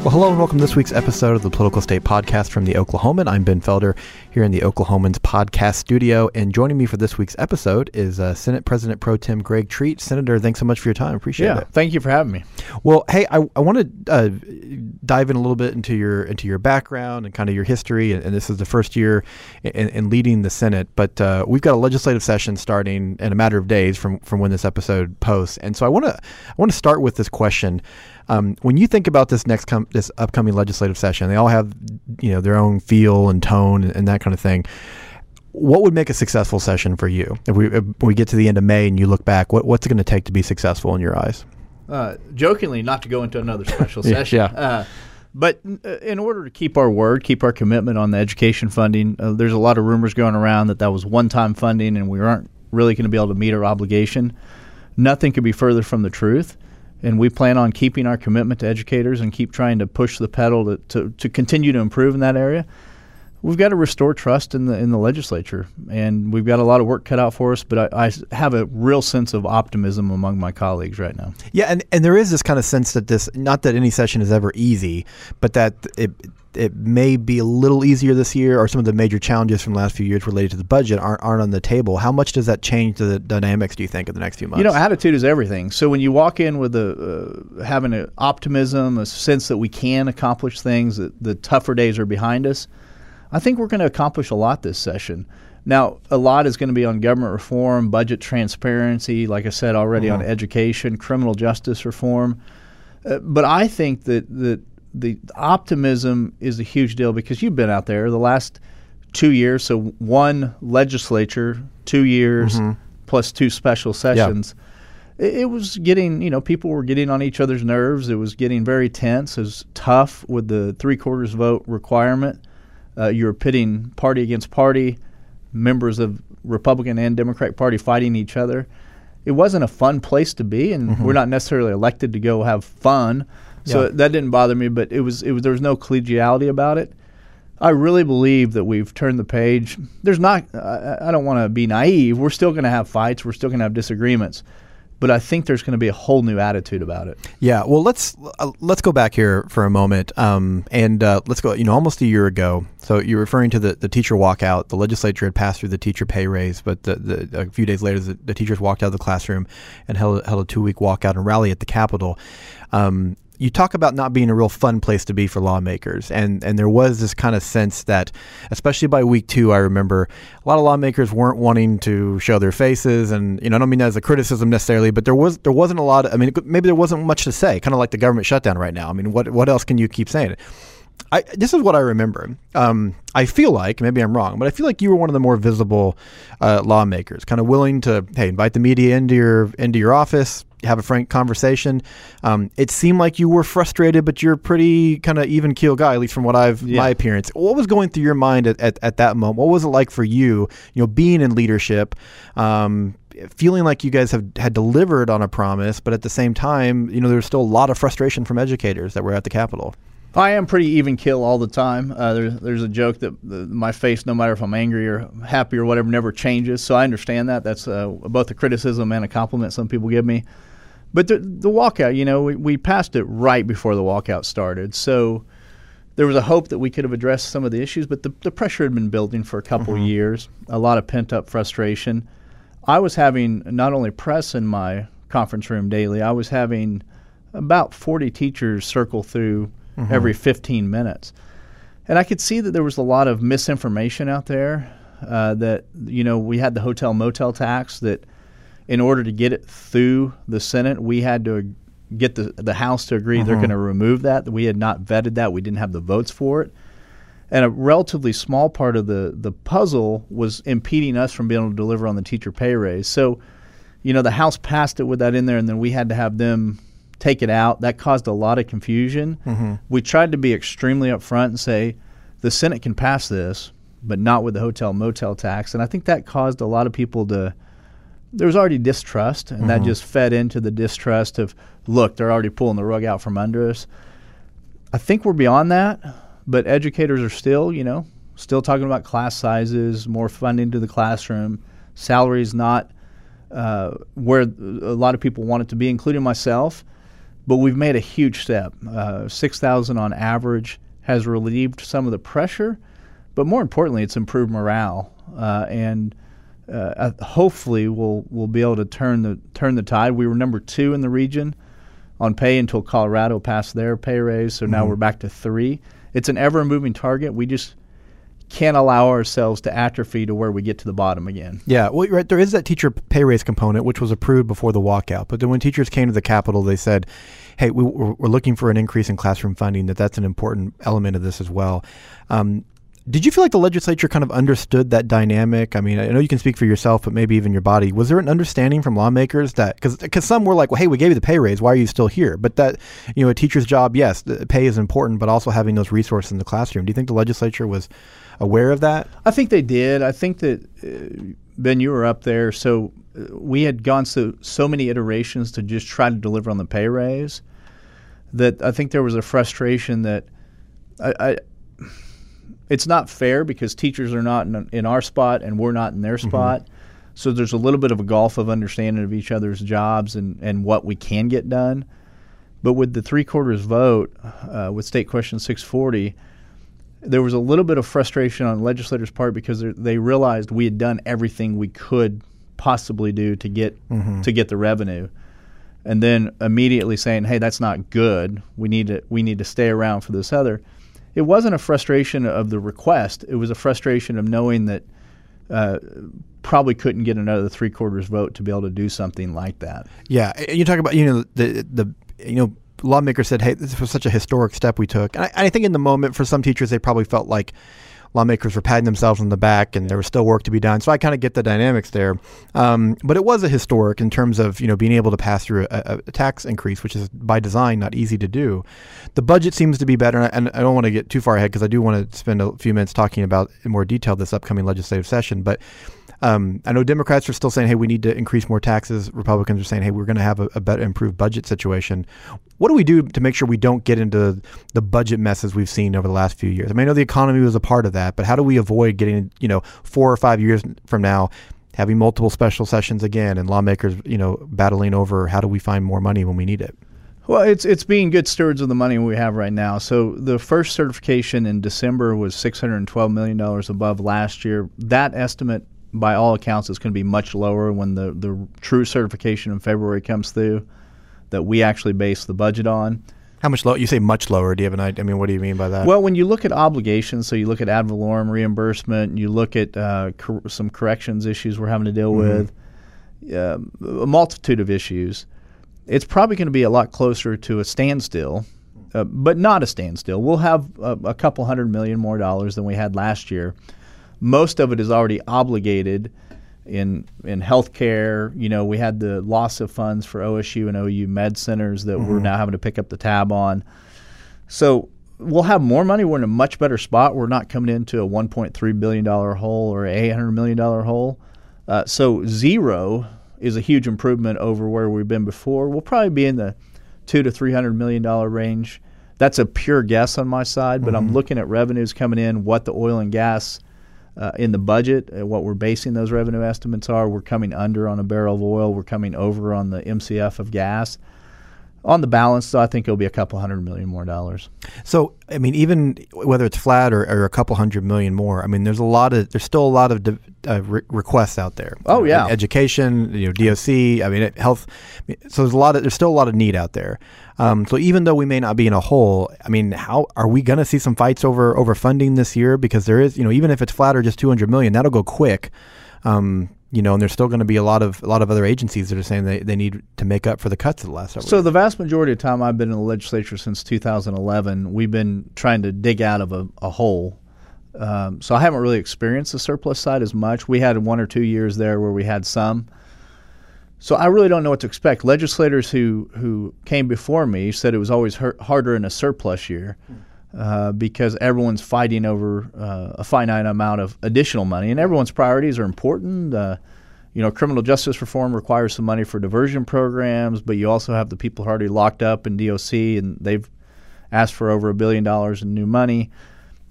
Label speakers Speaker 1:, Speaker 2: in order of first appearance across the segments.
Speaker 1: Well, hello and welcome to this week's episode of the Political State Podcast from the Oklahoman. I'm Ben Felder here in the Oklahoman's podcast studio, and joining me for this week's episode is uh, Senate President Pro Tem Greg Treat. Senator, thanks so much for your time. Appreciate
Speaker 2: yeah,
Speaker 1: it.
Speaker 2: thank you for having me.
Speaker 1: Well, hey, I, I want to uh, dive in a little bit into your into your background and kind of your history, and, and this is the first year in, in leading the Senate, but uh, we've got a legislative session starting in a matter of days from from when this episode posts, and so I want to I want to start with this question. Um, when you think about this next com- this upcoming legislative session, they all have you know their own feel and tone and, and that kind of thing. What would make a successful session for you? If we if we get to the end of May and you look back, what, what's it going to take to be successful in your eyes?
Speaker 2: Uh, jokingly, not to go into another special session.
Speaker 1: yeah.
Speaker 2: Uh, but uh, in order to keep our word, keep our commitment on the education funding, uh, there's a lot of rumors going around that that was one-time funding and we aren't really going to be able to meet our obligation. Nothing could be further from the truth. And we plan on keeping our commitment to educators and keep trying to push the pedal to, to, to continue to improve in that area. We've got to restore trust in the in the legislature, and we've got a lot of work cut out for us. But I, I have a real sense of optimism among my colleagues right now.
Speaker 1: Yeah, and, and there is this kind of sense that this not that any session is ever easy, but that it it may be a little easier this year, or some of the major challenges from the last few years related to the budget aren't aren't on the table. How much does that change the dynamics? Do you think in the next few months?
Speaker 2: You know, attitude is everything. So when you walk in with a uh, having an optimism, a sense that we can accomplish things, that the tougher days are behind us, I think we're going to accomplish a lot this session. Now, a lot is going to be on government reform, budget transparency, like I said already, on education, criminal justice reform. Uh, but I think that that the optimism is a huge deal because you've been out there the last two years. So one legislature, two years plus two special sessions. It, it was getting, you know, people were getting on each other's nerves. It was getting very tense. It was tough with the three quarters vote requirement. Uh, you were pitting party against party, members of Republican and Democratic Party fighting each other. It wasn't a fun place to be, and we're not necessarily elected to go have fun. So
Speaker 1: Yeah.
Speaker 2: that didn't bother me, but it was it was there was no collegiality about it. I really believe that we've turned the page. There's not. I, I don't want to be naive. We're still going to have fights. We're still going to have disagreements, but I think there's going to be a whole new attitude about it.
Speaker 1: Yeah, well, let's uh, let's go back here for a moment, um, and uh, let's go. You know, almost a year ago. So you're referring to the, the teacher walkout. The legislature had passed through the teacher pay raise, but the, the, a few days later, the, the teachers walked out of the classroom and held held a two week walkout and rally at the Capitol. Um, you talk about not being a real fun place to be for lawmakers, and and there was this kind of sense that, especially by week two, I remember a lot of lawmakers weren't wanting to show their faces, and you know I don't mean that as a criticism necessarily, but there was there wasn't a lot. Of, I mean, maybe there wasn't much to say, kind of like the government shutdown right now. I mean, what what else can you keep saying? I, this is what I remember. Um, I feel like maybe I'm wrong, but I feel like you were one of the more visible uh, lawmakers, kind of willing to hey invite the media into your into your office, have a frank conversation. Um, it seemed like you were frustrated, but you're a pretty kind of even keel guy, at least from what I've
Speaker 2: Yeah.
Speaker 1: my appearance. What was going through your mind at, at, at that moment? What was it like for you? You know, being in leadership. Um, Feeling like you guys have had delivered on a promise, but at the same time, you know, there's still a lot of frustration from educators that were at the Capitol.
Speaker 2: I am pretty even kill all the time. Uh, there's there's a joke that the, my face, no matter if I'm angry or happy or whatever, never changes. So I understand that. That's uh, both a criticism and a compliment some people give me. But the, the walkout, you know, we, we passed it right before the walkout started. So there was a hope that we could have addressed some of the issues, but the, the pressure had been building for a couple of years, a lot of pent up frustration. I was having not only press in my conference room daily, I was having about 40 teachers circle through every 15 minutes. And I could see that there was a lot of misinformation out there. Uh, that you know, we had the hotel motel tax. That in order to get it through the Senate, we had to get the the House to agree they're going to remove that. That we had not vetted that. We didn't have the votes for it. and a relatively small part of the the puzzle was impeding us from being able to deliver on the teacher pay raise. So, you know, the House passed it with that in there, and then we had to have them take it out. That caused a lot of confusion.
Speaker 1: Mm-hmm.
Speaker 2: We tried to be extremely upfront and say the Senate can pass this, but not with the hotel motel tax, and I think that caused a lot of people to. There was already distrust, and that just fed into the distrust of, look, they're already pulling the rug out from under us. I think we're beyond that, but educators are still, you know, still talking about class sizes, more funding to the classroom, salaries not uh, where a lot of people want it to be, including myself. But we've made a huge step. Uh, Six thousand on average has relieved some of the pressure, but more importantly, it's improved morale uh, and. Uh, uh, hopefully, we'll we'll be able to turn the turn the tide. We were number two in the region on pay until Colorado passed their pay raise. So now we're back to three. It's an ever moving target. We just can't allow ourselves to atrophy to where we get to the bottom again.
Speaker 1: Yeah, well, you're right. There is that teacher pay raise component, which was approved before the walkout. But then when teachers came to the Capitol, they said, "Hey, we, we're, we're looking for an increase in classroom funding. That that's an important element of this as well." Um, did you feel like the legislature kind of understood that dynamic? I mean, I know you can speak for yourself, but maybe even your body. Was there an understanding from lawmakers that because some were like, "Well, hey, we gave you the pay raise. Why are you still here?" But that you know, a teacher's job, yes, pay is important, but also having those resources in the classroom. Do you think the legislature was aware of that?
Speaker 2: I think they did. I think that uh, Ben, you were up there, so uh, we had gone so so many iterations to just try to deliver on the pay raise that I think there was a frustration that I. It's not fair because teachers are not in, in our spot and we're not in their spot. So there's a little bit of a gulf of understanding of each other's jobs and, and what we can get done. But with the three quarters vote uh, with State Question 640, there was a little bit of frustration on legislators' part because they realized we had done everything we could possibly do to get to get the revenue, and then immediately saying, "Hey, that's not good. We need to we need to stay around for this other." It wasn't a frustration of the request; it was a frustration of knowing that uh, probably couldn't get another three quarters vote to be able to do something like that.
Speaker 1: Yeah, and you talk about you know the the you know lawmakers said, "Hey, this was such a historic step we took," and I, I think in the moment for some teachers they probably felt like lawmakers were patting themselves on the back and there was still work to be done. So I kind of get the dynamics there, um, but it was a historic in terms of you know being able to pass through a, a tax increase, which is by design not easy to do. The budget seems to be better, and I don't want to get too far ahead because I do want to spend a few minutes talking about in more detail this upcoming legislative session, but. Um, I know Democrats are still saying, "Hey, we need to increase more taxes." Republicans are saying, "Hey, we're going to have a, a better, improved budget situation." What do we do to make sure we don't get into the budget messes we've seen over the last few years? I mean, I know the economy was a part of that, but how do we avoid getting, you know, four or five years from now, having multiple special sessions again, and lawmakers, you know, battling over how do we find more money when we need it?
Speaker 2: Well, it's it's being good stewards of the money we have right now. So the first certification in December was six hundred and twelve million dollars above last year. That estimate, by all accounts, it's going to be much lower when the the true certification in February comes through, that we actually base the budget on.
Speaker 1: How much lower? You say much lower. Do you have an idea? I mean, what do you mean by that?
Speaker 2: Well, when you look at obligations, so you look at ad valorem reimbursement, you look at uh, cor- some corrections issues we're having to deal with, uh, a multitude of issues. It's probably going to be a lot closer to a standstill, uh, but not a standstill. We'll have a, a couple hundred million more dollars than we had last year. Most of it is already obligated in in healthcare. You know, we had the loss of funds for OSU and OU med centers that we're now having to pick up the tab on. So we'll have more money. We're in a much better spot. We're not coming into a 1.3 billion dollar hole or a 800 million dollar hole. Uh, so zero is a huge improvement over where we've been before. We'll probably be in the two to 300 million dollar range. That's a pure guess on my side, but I'm looking at revenues coming in, what the oil and gas uh, in the budget, uh, what we're basing those revenue estimates are. We're coming under on a barrel of oil. We're coming over on the MCF of gas. On the balance, though, I think it'll be a couple hundred million more dollars.
Speaker 1: So, I mean, even whether it's flat or, or a couple hundred million more, I mean, there's a lot of there's still a lot of de- uh, re- requests out there.
Speaker 2: Oh, yeah.
Speaker 1: education, you know, DOC. I mean, health. So there's a lot of there's still a lot of need out there. Um, so even though we may not be in a hole, I mean, how are we going to see some fights over over funding this year? Because there is, you know, even if it's flat or just 200 million, that'll go quick. Um, you know, and there's still going to be a lot of a lot of other agencies that are saying they, they need to make up for the cuts of the last several. Years.
Speaker 2: So
Speaker 1: years.
Speaker 2: the vast majority of time I've been in the legislature since 2011, we've been trying to dig out of a, a hole. Um, so I haven't really experienced the surplus side as much. We had one or two years there where we had some. So I really don't know what to expect. Legislators who who came before me said it was always harder in a surplus year uh, because everyone's fighting over uh, a finite amount of additional money, and everyone's priorities are important. Uh, you know, criminal justice reform requires some money for diversion programs, but you also have the people who are already locked up in DOC, and they've asked for over a billion dollars in new money.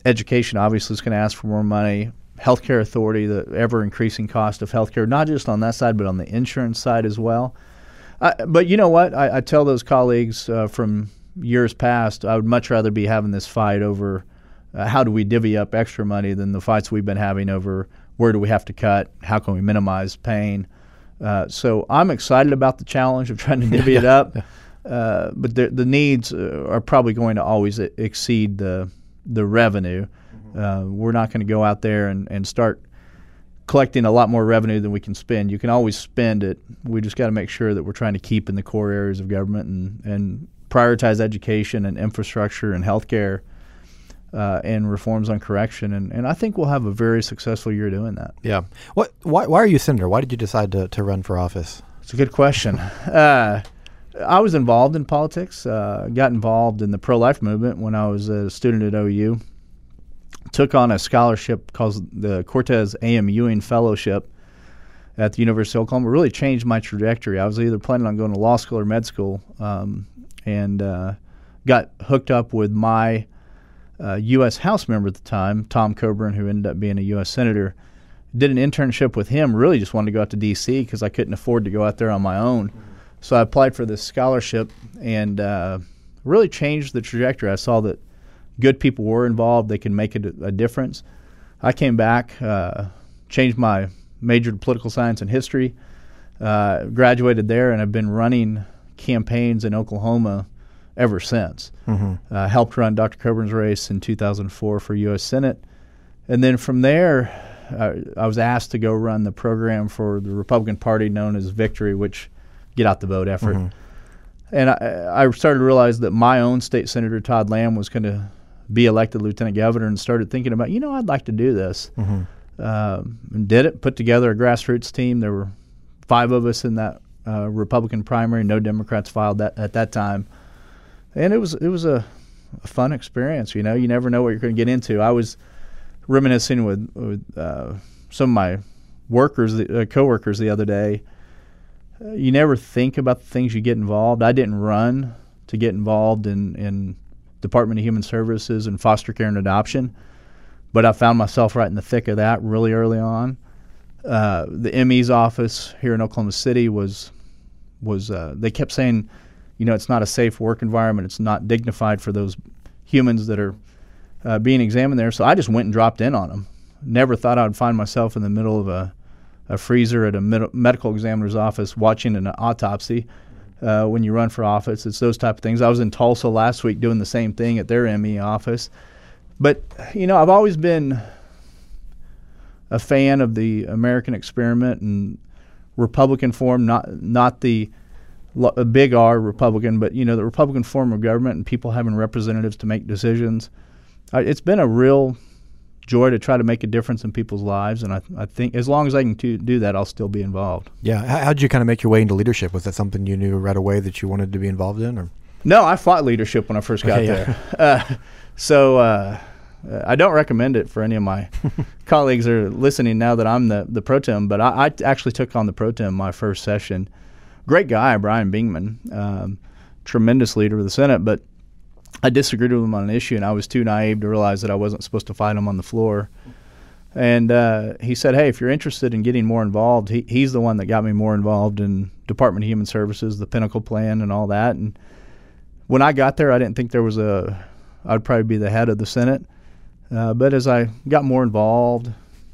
Speaker 2: Education obviously is going to ask for more money. Healthcare authority, the ever increasing cost of healthcare, not just on that side, but on the insurance side as well. But you know what? I, I tell those colleagues uh, from years past, I would much rather be having this fight over uh, how do we divvy up extra money than the fights we've been having over where do we have to cut, how can we minimize pain. Uh, so I'm excited about the challenge of trying to divvy it up, uh, but the, the needs uh, are probably going to always exceed the the revenue. Uh, we're not going to go out there and, and start collecting a lot more revenue than we can spend. You can always spend it. We just got to make sure that we're trying to keep in the core areas of government and, and prioritize education and infrastructure and healthcare uh, and reforms on correction. And, and I think we'll have a very successful year doing that.
Speaker 1: Yeah. What? Why, why are you senator? Why did you decide to, to run for office?
Speaker 2: It's a good question. uh, I was involved in politics. Uh, got involved in the pro-life movement when I was a student at OU. Took on a scholarship called the Cortez A.M. Ewing Fellowship at the University of Oklahoma. It really changed my trajectory. I was either planning on going to law school or med school, um, and uh, got hooked up with my uh, U.S. House member at the time, Tom Coburn, who ended up being a U.S. senator. Did an internship with him. Really, just wanted to go out to D.C. because I couldn't afford to go out there on my own. So I applied for this scholarship and uh, really changed the trajectory. I saw that good people were involved; they could make a, a difference. I came back, uh, changed my major to political science and history, uh, graduated there, and have been running campaigns in Oklahoma ever since. Mm-hmm. Uh, helped run Dr. Coburn's race in 2004 for U.S. Senate. And then from there, I was asked to go run the program for the Republican Party known as Victory, which get out the vote effort. Mm-hmm. And I, I started to realize that my own state senator, Todd Lamb, was going to be elected lieutenant governor and started thinking about, you know, I'd like to do this. Mm-hmm. Um, and did it, put together a grassroots team. There were five of us in that uh, Republican primary. No Democrats filed that at that time and it was it was a, a fun experience. You know, you never know what you're going to get into. I was reminiscing with, with uh, some of my workers, uh, coworkers, the other day. Uh, you never think about the things you get involved. I didn't run to get involved in in Department of Human Services and foster care and adoption, but I found myself right in the thick of that really early on. Uh, the ME's office here in Oklahoma City was was uh, they kept saying you know, it's not a safe work environment. It's not dignified for those humans that are uh, being examined there. So I just went and dropped in on them. Never thought I'd find myself in the middle of a, a freezer at a med- medical examiner's office watching an autopsy. Uh, when you run for office, it's those type of things. I was in Tulsa last week doing the same thing at their ME office. But you know, I've always been a fan of the American experiment and Republican form, not not the big R Republican, but you know the Republican form of government and people having representatives to make decisions. Uh, it's been a real joy to try to make a difference in people's lives, and I, I think as long as I can do that, I'll still be involved.
Speaker 1: Yeah, how did you kind of make your way into leadership? Was that something you knew right away that you wanted to be involved in, or?
Speaker 2: No, I fought leadership when I first got okay, there. Uh, so uh, I don't recommend it for any of my colleagues that are listening now that I'm the the pro tem. But I, I actually took on the pro tem my first session great guy, Brian Bingman, um, tremendous leader of the Senate, but I disagreed with him on an issue, and I was too naive to realize that I wasn't supposed to fight him on the floor. And uh, he said, "Hey, if you're interested in getting more involved, he, he's the one that got me more involved in Department of Human Services, the Pinnacle Plan, and all that." And when I got there, I didn't think there was a I'd probably be the head of the Senate. Uh, but as I got more involved,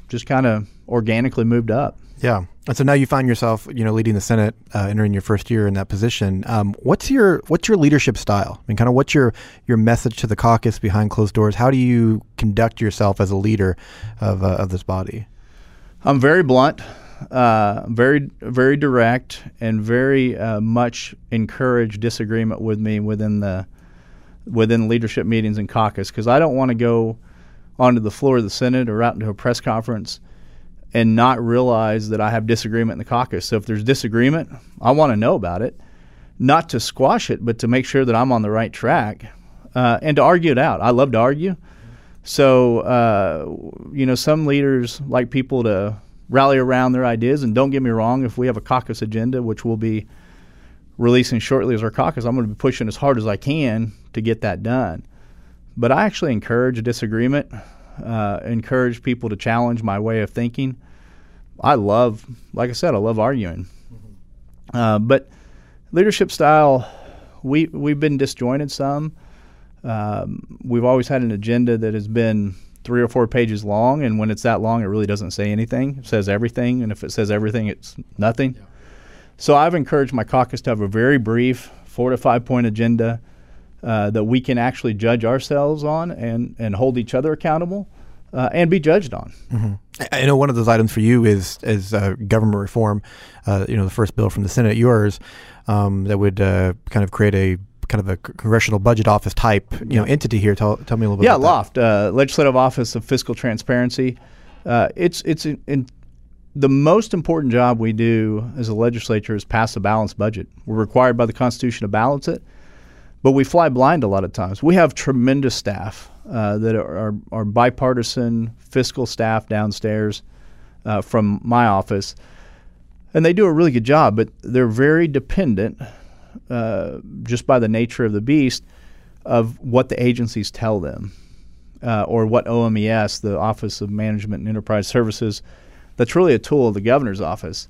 Speaker 2: just kind of organically moved up.
Speaker 1: Yeah. And so now you find yourself, you know, leading the Senate, uh, entering your first year in that position. Um, what's your what's your leadership style? I mean, kind of what's your your message to the caucus behind closed doors? How do you conduct yourself as a leader of uh, of this body?
Speaker 2: I'm very blunt, uh, very very direct, and very uh, much encourage disagreement with me within the within leadership meetings and caucus because I don't want to go onto the floor of the Senate or out into a press conference and not realize that I have disagreement in the caucus. So if there's disagreement, I want to know about it, not to squash it, but to make sure that I'm on the right track uh, and to argue it out. I love to argue. So, uh, you know, some leaders like people to rally around their ideas. And don't get me wrong, if we have a caucus agenda, which we'll be releasing shortly as our caucus, I'm going to be pushing as hard as I can to get that done. But I actually encourage disagreement, uh, encourage people to challenge my way of thinking. I love, like I said, I love arguing. Mm-hmm. Uh, but leadership style, we we've been disjointed some. Um, we've always had an agenda that has been three or four pages long, and when it's that long, it really doesn't say anything. It says everything, and if it says everything, it's nothing. Yeah. So I've encouraged my caucus to have a very brief four to five point agenda uh, that we can actually judge ourselves on and, and hold each other accountable uh, and be judged on.
Speaker 1: Mm-hmm. I know one of those items for you is is uh, government reform. Uh, you know, the first bill from the Senate, yours, um, that would uh, kind of create a kind of a congressional budget office type you know entity here. Tell tell me a little bit.
Speaker 2: Yeah, LOFT, uh, Legislative Office of Fiscal Transparency. Uh, it's it's in, in the most important job we do as a legislature is pass a balanced budget. We're required by the Constitution to balance it, but we fly blind a lot of times. We have tremendous staff uh, that are, bipartisan fiscal staff downstairs uh, from my office, and they do a really good job. But they're very dependent, uh, just by the nature of the beast, of what the agencies tell them, uh, or what OMES, the Office of Management and Enterprise Services, that's really a tool of the governor's office.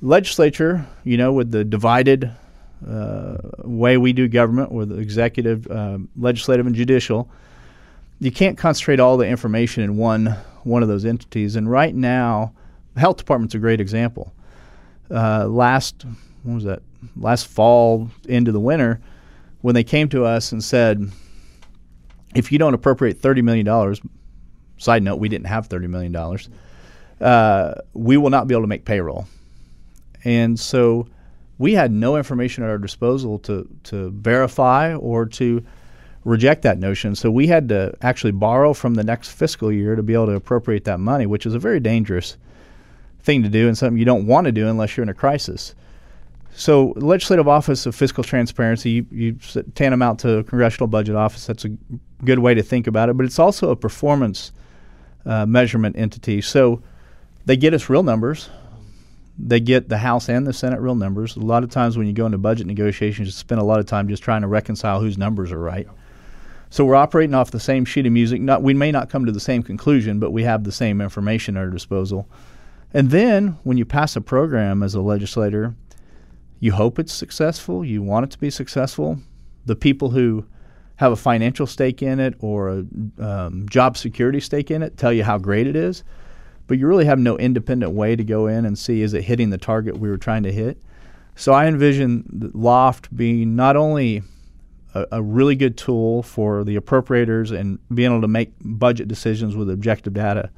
Speaker 2: Legislature, you know, with the divided uh, way we do government, with executive, uh, legislative, and judicial you can't concentrate all the information in one one of those entities. And right now, the health department's a great example. Uh, last what was that? Last fall into the winter, when they came to us and said, if you don't appropriate thirty million dollars, side note, we didn't have thirty million dollars. Uh, we will not be able to make payroll. And so we had no information at our disposal to to verify or to reject that notion. So we had to actually borrow from the next fiscal year to be able to appropriate that money, which is a very dangerous thing to do and something you don't want to do unless you're in a crisis. So, Legislative Office of Fiscal Transparency, you, you tantamount to Congressional Budget Office. That's a good way to think about it. But it's also a performance uh, measurement entity. So, they get us real numbers. They get the House and the Senate real numbers. A lot of times when you go into budget negotiations, you spend a lot of time just trying to reconcile whose numbers are right. So we're operating off the same sheet of music. Not we may not come to the same conclusion, but we have the same information at our disposal. And then when you pass a program as a legislator, you hope it's successful. You want it to be successful. The people who have a financial stake in it or a um, job security stake in it tell you how great it is, but you really have no independent way to go in and see is it hitting the target we were trying to hit. So I envision Loft being not only a, a, really good tool for the appropriators and being able to make budget decisions with objective data.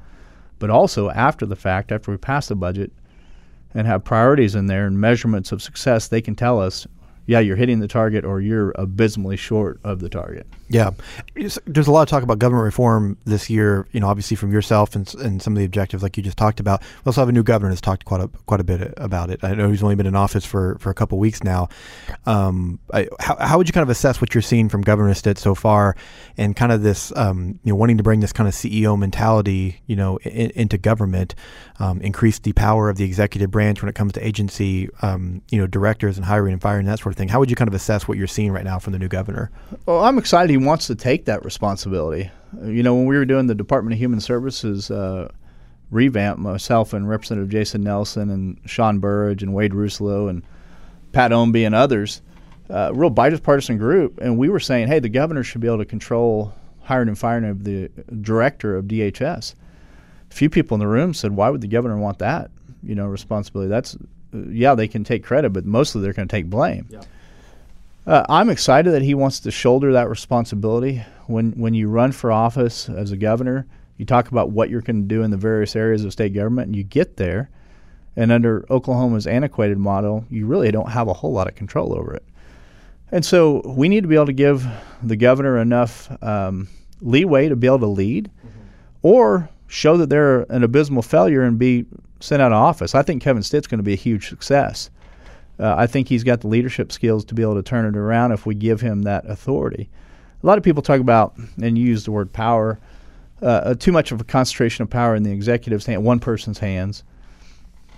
Speaker 2: But also after the fact, after we pass the budget and have priorities in there and measurements of success, they can tell us yeah, you're hitting the target or you're abysmally short of the target.
Speaker 1: Yeah. There's a lot of talk about government reform this year, you know, obviously from yourself and, and some of the objectives like you just talked about. We also have a new governor who's talked quite a, quite a bit about it. I know he's only been in office for, for a couple weeks now. Um, I, how, how would you kind of assess what you're seeing from Governor Stitt so far and kind of this, um, you know, wanting to bring this kind of CEO mentality, you know, in, into government, um, increase the power of the executive branch when it comes to agency, um, you know, directors and hiring and firing that sort of How would you kind of assess what you're seeing right now from the new governor?
Speaker 2: Well, I'm excited he wants to take that responsibility. You know, when we were doing the Department of Human Services uh, revamp, myself and Representative Jason Nelson and Sean Burrage and Wade Rousselot and Pat Ownbey and others, uh, real bipartisan group, and we were saying, hey, the governor should be able to control hiring and firing of the director of DHS. A few people in the room said, why would the governor want that? You know, responsibility. That's yeah, they can take credit, but mostly they're going to take blame. Yeah. Uh, I'm excited that he wants to shoulder that responsibility. When when you run for office as a governor, you talk about what you're going to do in the various areas of state government, and you get there, and under Oklahoma's antiquated model, you really don't have a whole lot of control over it. And so we need to be able to give the governor enough um, leeway to be able to lead. Mm-hmm or show that they're an abysmal failure and be sent out of office. I think Kevin Stitt's going to be a huge success. Uh, I think he's got the leadership skills to be able to turn it around if we give him that authority. A lot of people talk about, and use the word power, uh, uh, too much of a concentration of power in the executive's hand, one person's hands.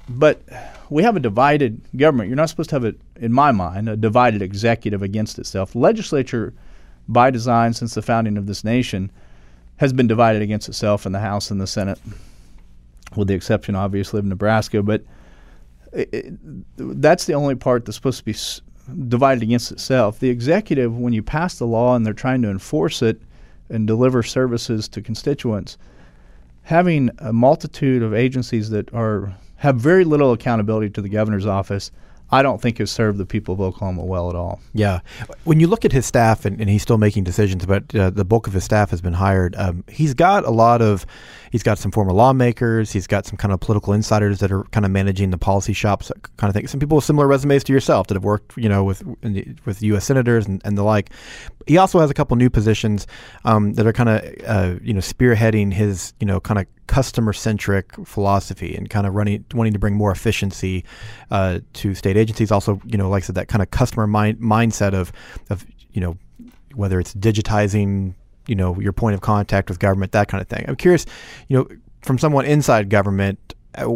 Speaker 2: But we have a divided government. You're not supposed to have, a, in my mind, a divided executive against itself. The legislature, by design, since the founding of this nation, has been divided against itself in the House and the Senate, with the exception, obviously, of Nebraska. But it, it, that's the only part that's supposed to be s- divided against itself. The executive, when you pass the law and they're trying to enforce it and deliver services to constituents, having a multitude of agencies that are have very little accountability to the governor's office I don't think has served the people of Oklahoma well at all.
Speaker 1: Yeah. When you look at his staff, and, and he's still making decisions, but uh, the bulk of his staff has been hired, um, he's got a lot of, he's got some former lawmakers, he's got some kind of political insiders that are kind of managing the policy shops, kind of thing. Some people with similar resumes to yourself that have worked, you know, with with U.S. senators and, and the like. He also has a couple new positions um, that are kind of, uh, you know, spearheading his, you know, kind of customer centric philosophy and kind of running, wanting to bring more efficiency uh, to state agencies. Also, you know, like I said, that kind of customer mind, mindset of, of, you know, whether it's digitizing, you know, your point of contact with government, that kind of thing. I'm curious, you know, from someone inside government, uh,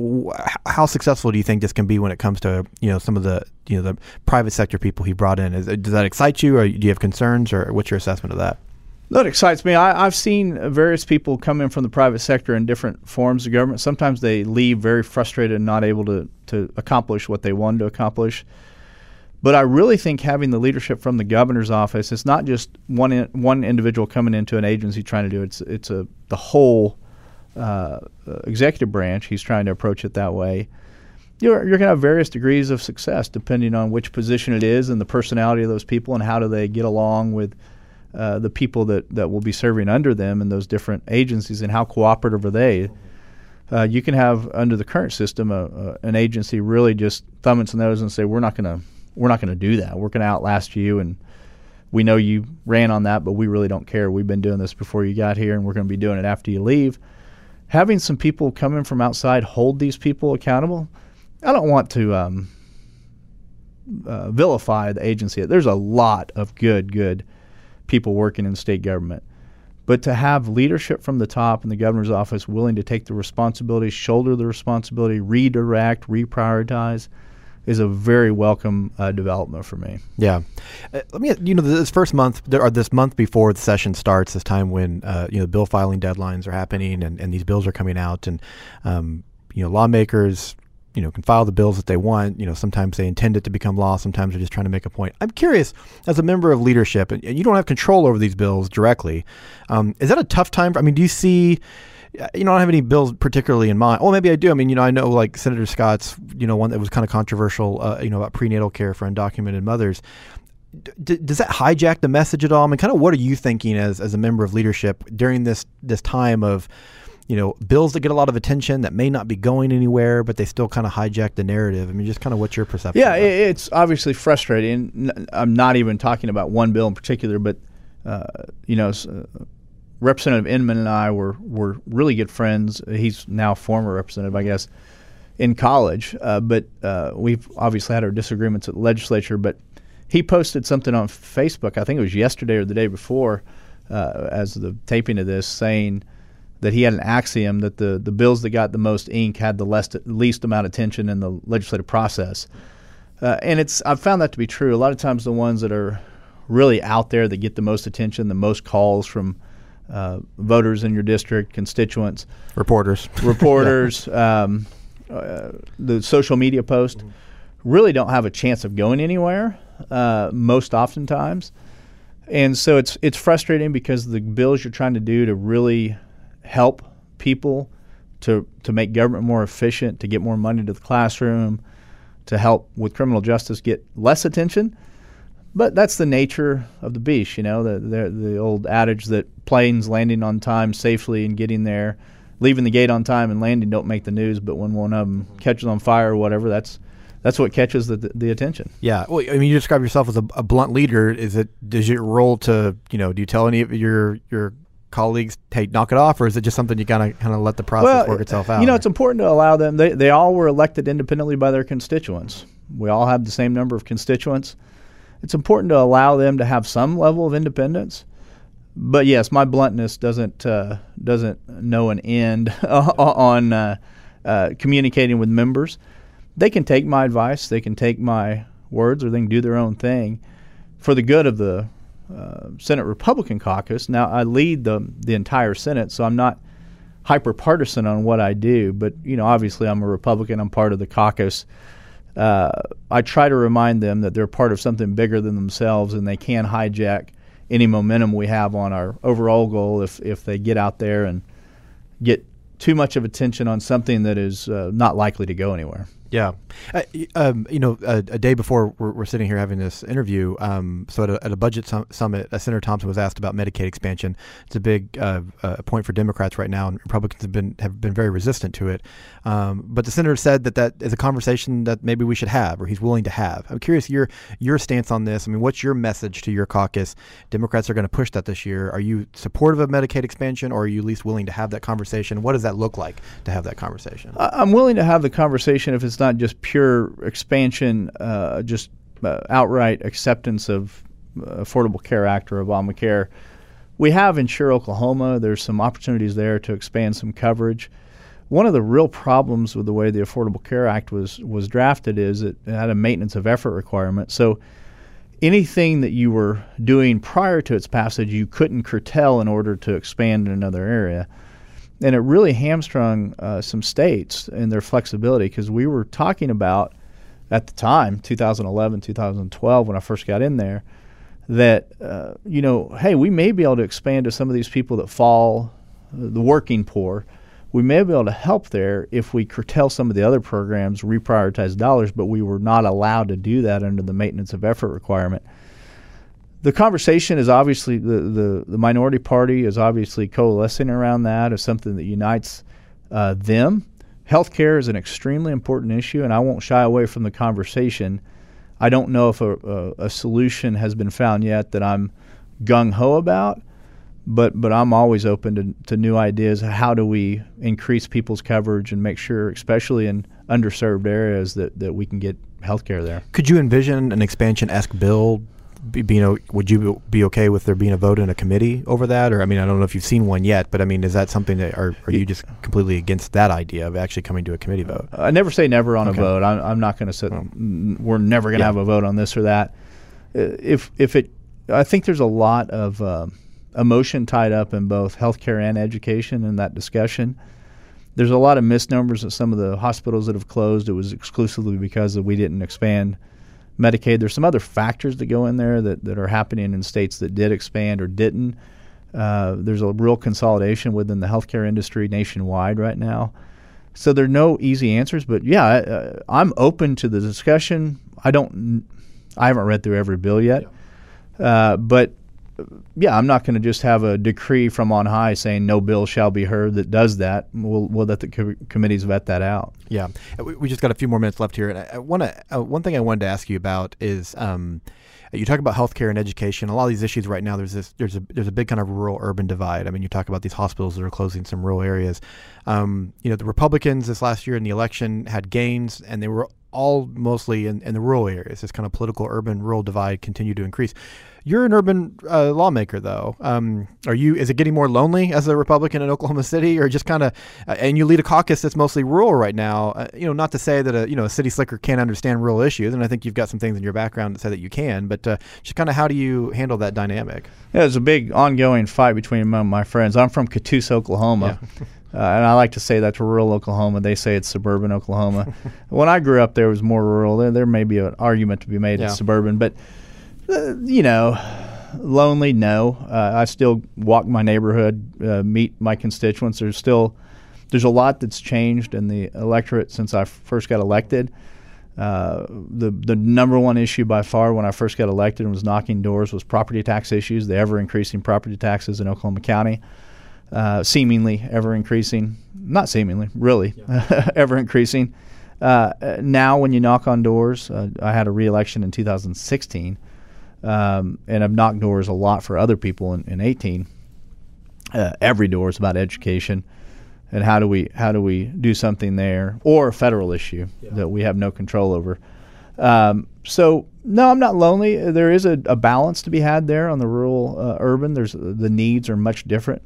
Speaker 1: how successful do you think this can be when it comes to you know some of the you know the private sector people he brought in? Is, does that excite you, or do you have concerns, or what's your assessment of that?
Speaker 2: That excites me. I, have seen various people come in from the private sector in different forms of government. Sometimes they leave very frustrated and not able to, to accomplish what they wanted to accomplish. But I really think having the leadership from the governor's office, it's not just one in, one individual coming into an agency trying to do it. It's it's a the whole uh, executive branch. He's trying to approach it that way. You're you're going to have various degrees of success depending on which position it is and the personality of those people and how do they get along with uh, the people that, that will be serving under them in those different agencies and how cooperative are they. Uh, you can have under the current system a, a, an agency really just thumb its nose and say we're not going to we're not going to do that. We're going to outlast you and we know you ran on that, but we really don't care. We've been doing this before you got here, and we're going to be doing it after you leave. Having some people coming from outside hold these people accountable. I don't want to um, uh, vilify the agency. There's a lot of good, good people working in state government. But to have leadership from the top in the governor's office willing to take the responsibility, shoulder the responsibility, redirect, reprioritize, is a very welcome uh, development for me.
Speaker 1: Yeah, uh, let me. You know, this first month or this month before the session starts, this time when uh, you know bill filing deadlines are happening and, and these bills are coming out, and um, you know lawmakers, you know, can file the bills that they want. You know, sometimes they intend it to become law. Sometimes they're just trying to make a point. I'm curious, as a member of leadership, and you don't have control over these bills directly. Um, is that a tough time? For, I mean, do you see? You know, I don't have any bills particularly in mind. Well, maybe I do. I mean, you know, I know like Senator Scott's, you know, one that was kind of controversial, uh, you know, about prenatal care for undocumented mothers. D- does that hijack the message at all? I mean, kind of what are you thinking as, as a member of leadership during this this time of, you know, bills that get a lot of attention that may not be going anywhere, but they still kind of hijack the narrative. I mean, just kind of what's your perception?
Speaker 2: Yeah, it's obviously frustrating. I'm not even talking about one bill in particular, but uh, you know, uh, Representative Inman and I were were really good friends. He's now former representative, I guess, in college. Uh, but uh, we've obviously had our disagreements at the legislature. But he posted something on Facebook. I think it was yesterday or the day before, uh, as the taping of this, saying that he had an axiom that the, the bills that got the most ink had the least, least amount of attention in the legislative process. Uh, and it's I've found that to be true. A lot of times, the ones that are really out there that get the most attention, the most calls from uh, voters in your district, constituents,
Speaker 1: reporters,
Speaker 2: reporters, yeah. um, uh, the social media post, mm-hmm. really don't have a chance of going anywhere. Uh, most oftentimes, and so it's it's frustrating because the bills you're trying to do to really help people to to make government more efficient, to get more money to the classroom, to help with criminal justice get less attention. But that's the nature of the beast, you know, the, the the old adage that planes landing on time safely and getting there, leaving the gate on time and landing don't make the news, but when one of them mm-hmm. catches on fire or whatever, that's that's what catches the, the, the attention.
Speaker 1: Yeah, well, I mean, you describe yourself as a, a, blunt leader. Is it does your role to you know? Do you tell any of your your colleagues, hey, knock it off, or is it just something you kind of kind of let the process
Speaker 2: well,
Speaker 1: work itself out?
Speaker 2: You know, it's important to allow them. They they all were elected independently by their constituents. We all have the same number of constituents. It's important to allow them to have some level of independence. But yes, my bluntness doesn't uh, doesn't know an end on uh, uh, communicating with members. They can take my advice. They can take my words, or they can do their own thing for the good of the uh, Senate Republican caucus. Now I lead the the entire Senate, so I'm not hyper partisan on what I do. But you know, obviously, I'm a Republican. I'm part of the caucus. Uh, I try to remind them that they're part of something bigger than themselves, and they can hijack any momentum we have on our overall goal if if they get out there and get too much of attention on something that is uh, not likely to go anywhere.
Speaker 1: Yeah, uh, um, you know, a, a, day before we're, we're, sitting here having this interview. Um, so at a, at a budget sum- summit, uh, Senator Thompson was asked about Medicaid expansion. It's a big uh, uh, point for Democrats right now, and Republicans have been have been very resistant to it. Um, but the senator said that that is a conversation that maybe we should have, or he's willing to have. I'm curious your your stance on this. I mean, what's your message to your caucus? Democrats are going to push that this year. Are you supportive of Medicaid expansion, or are you at least willing to have that conversation? What does that look like to have that conversation?
Speaker 2: I'm willing to have the conversation if it's not just pure expansion, uh, just uh, outright acceptance of uh, Affordable Care Act or Obamacare. We have Insure Oklahoma. There's some opportunities there to expand some coverage. One of the real problems with the way the Affordable Care Act was was drafted is it had a maintenance of effort requirement. So anything that you were doing prior to its passage, you couldn't curtail in order to expand in another area and it really hamstrung uh, some states in their flexibility because we were talking about at the time 2011 2012 when i first got in there that uh, you know hey we may be able to expand to some of these people that fall uh, the working poor. We may be able to help there if we curtail some of the other programs reprioritize dollars but we were not allowed to do that under the maintenance of effort requirement the conversation is obviously the, the, the, minority party is obviously coalescing around that as something that unites uh, them. Healthcare is an extremely important issue, and I won't shy away from the conversation. I don't know if a, a, a solution has been found yet that I'm gung ho about, but but I'm always open to, to new ideas. How do we increase people's coverage and make sure, especially in underserved areas, that, that we can get healthcare there?
Speaker 1: Could you envision an expansion esque bill you know, would you be okay with there being a vote in a committee over that? Or I mean, I don't know if you've seen one yet, but I mean, is that something that are, are you just completely against that idea of actually coming to a committee vote?
Speaker 2: I never say never on okay. a vote. I'm, I'm not going to say we're never going to yeah. have a vote on this or that. Uh, if if it, I think there's a lot of uh, emotion tied up in both healthcare and education in that discussion. There's a lot of misnomers at some of the hospitals that have closed. It was exclusively because we didn't expand Medicaid. There's some other factors that go in there that, that are happening in states that did expand or didn't. Uh, there's a real consolidation within the healthcare industry nationwide right now. So there are no easy answers, but yeah, uh, I'm open to the discussion. I don't, I haven't read through every bill yet, yeah. uh, but yeah, I'm not going to just have a decree from on high saying no bill shall be heard that does that. We'll, we'll let the co- committees vet that out.
Speaker 1: Yeah, we, just got a few more minutes left here, and I, I want to. Uh, one thing I wanted to ask you about is um, you talk about healthcare and education. A lot of these issues right now, there's this, there's a there's a big kind of rural urban divide. I mean, you talk about these hospitals that are closing some rural areas. Um, you know, the Republicans this last year in the election had gains, and they were all mostly in, in the rural areas. This kind of political urban rural divide continued to increase. You're an urban uh, lawmaker, though. Um, are you? Is it getting more lonely as a Republican in Oklahoma City, or just kind of? Uh, and you lead a caucus that's mostly rural right now. Uh, you know, not to say that a you know a city slicker can't understand rural issues, and I think you've got some things in your background that say that you can. But uh, just kind of how do you handle that dynamic?
Speaker 2: Yeah, there's a big ongoing fight between my friends. I'm from Catoosa, Oklahoma. Yeah. Uh, and I like to say that's rural Oklahoma. They say it's suburban Oklahoma. when I grew up, there was more rural. There, there may be an argument to be made yeah. suburban, but uh, you know, lonely. No, uh, I still walk my neighborhood, uh, meet my constituents. There's still there's a lot that's changed in the electorate since I first got elected. Uh, the the number one issue by far when I first got elected and was knocking doors was property tax issues, the ever increasing property taxes in Oklahoma County uh, seemingly ever increasing. Not seemingly, really, yeah. ever increasing. Uh, now, when you knock on doors, uh, I had a reelection in 2016, um, and I've knocked doors a lot for other people in, in 18. uh, every door is about education and how do we how do we do something there or a federal issue yeah. that we have no control over. Um, so no, I'm not lonely. There is a, a, balance to be had there on the rural uh, urban. There's the needs are much different.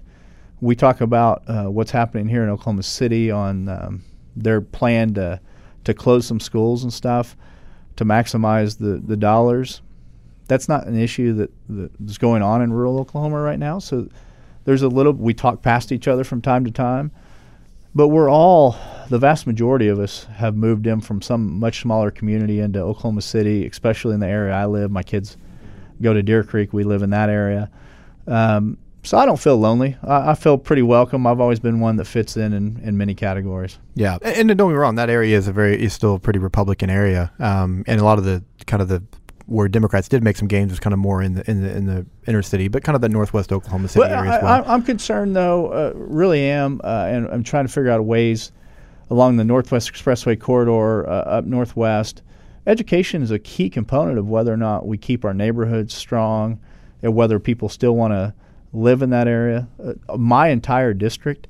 Speaker 2: We talk about uh, what's happening here in Oklahoma City on um, their plan to to close some schools and stuff to maximize the the dollars. That's not an issue that that's going on in rural Oklahoma right now. So there's a little we talk past each other from time to time but we're all the vast majority of us have moved in from some much smaller community into Oklahoma City, especially in the area I live. My kids go to Deer Creek. We live in that area. Um, so I don't feel lonely. I, I, feel pretty welcome. I've always been one that fits in in, in many categories.
Speaker 1: Yeah, and, and don't me wrong, that area is a very is still a pretty Republican area, um, and a lot of the kind of the where Democrats did make some gains was kind of more in the in the in the inner city, but kind of the northwest Oklahoma City well, area as well.
Speaker 2: I, am concerned though, uh, really am, uh, and I'm trying to figure out ways along the Northwest Expressway corridor uh, up northwest. Education is a key component of whether or not we keep our neighborhoods strong, and whether people still want to live in that area. Uh, my entire district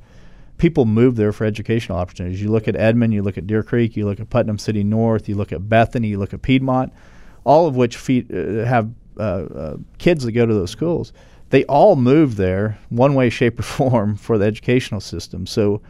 Speaker 2: people move there for educational opportunities. You look at Edmond, you look at Deer Creek, you look at Putnam City North, you look at Bethany, you look at Piedmont all of which feed, uh, have uh, uh, kids that go to those schools. They all move there one way, shape, or form for the educational system. So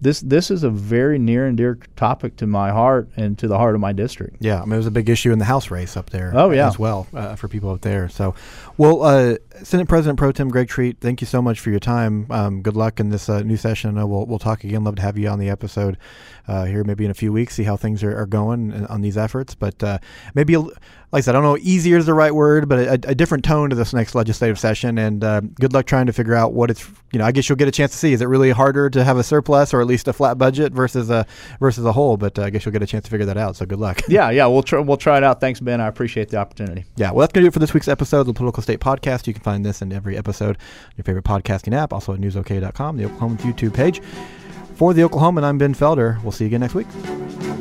Speaker 2: this this is a very near and dear topic to my heart and to the heart of my district.
Speaker 1: Yeah, I mean it was a big issue in the House race up there.
Speaker 2: Oh yeah,
Speaker 1: as well uh, for people up there. So, well, uh, Senate President Pro Tem Greg Treat, thank you so much for your time. Um, good luck in this uh, new session. we'll we'll talk again. Love to have you on the episode uh, here maybe in a few weeks. See how things are, are going on these efforts. But uh, maybe like I said, I don't know, easier is the right word, but a, a different tone to this next legislative session. And uh, good luck trying to figure out what it's, you know, I guess you'll get a chance to see. Is it really harder to have a surplus or at least a flat budget versus a versus a hole? But uh, I guess you'll get a chance to figure that out. So good luck.
Speaker 2: Yeah, yeah, we'll try, we'll try it out. Thanks, Ben. I appreciate the opportunity.
Speaker 1: Yeah, well, that's going to do it for this week's episode of the Political State Podcast. You can find this in every episode, on your favorite podcasting app, also at newsok.com, the Oklahoma YouTube page. For the Oklahoman, I'm Ben Felder. We'll see you again next week.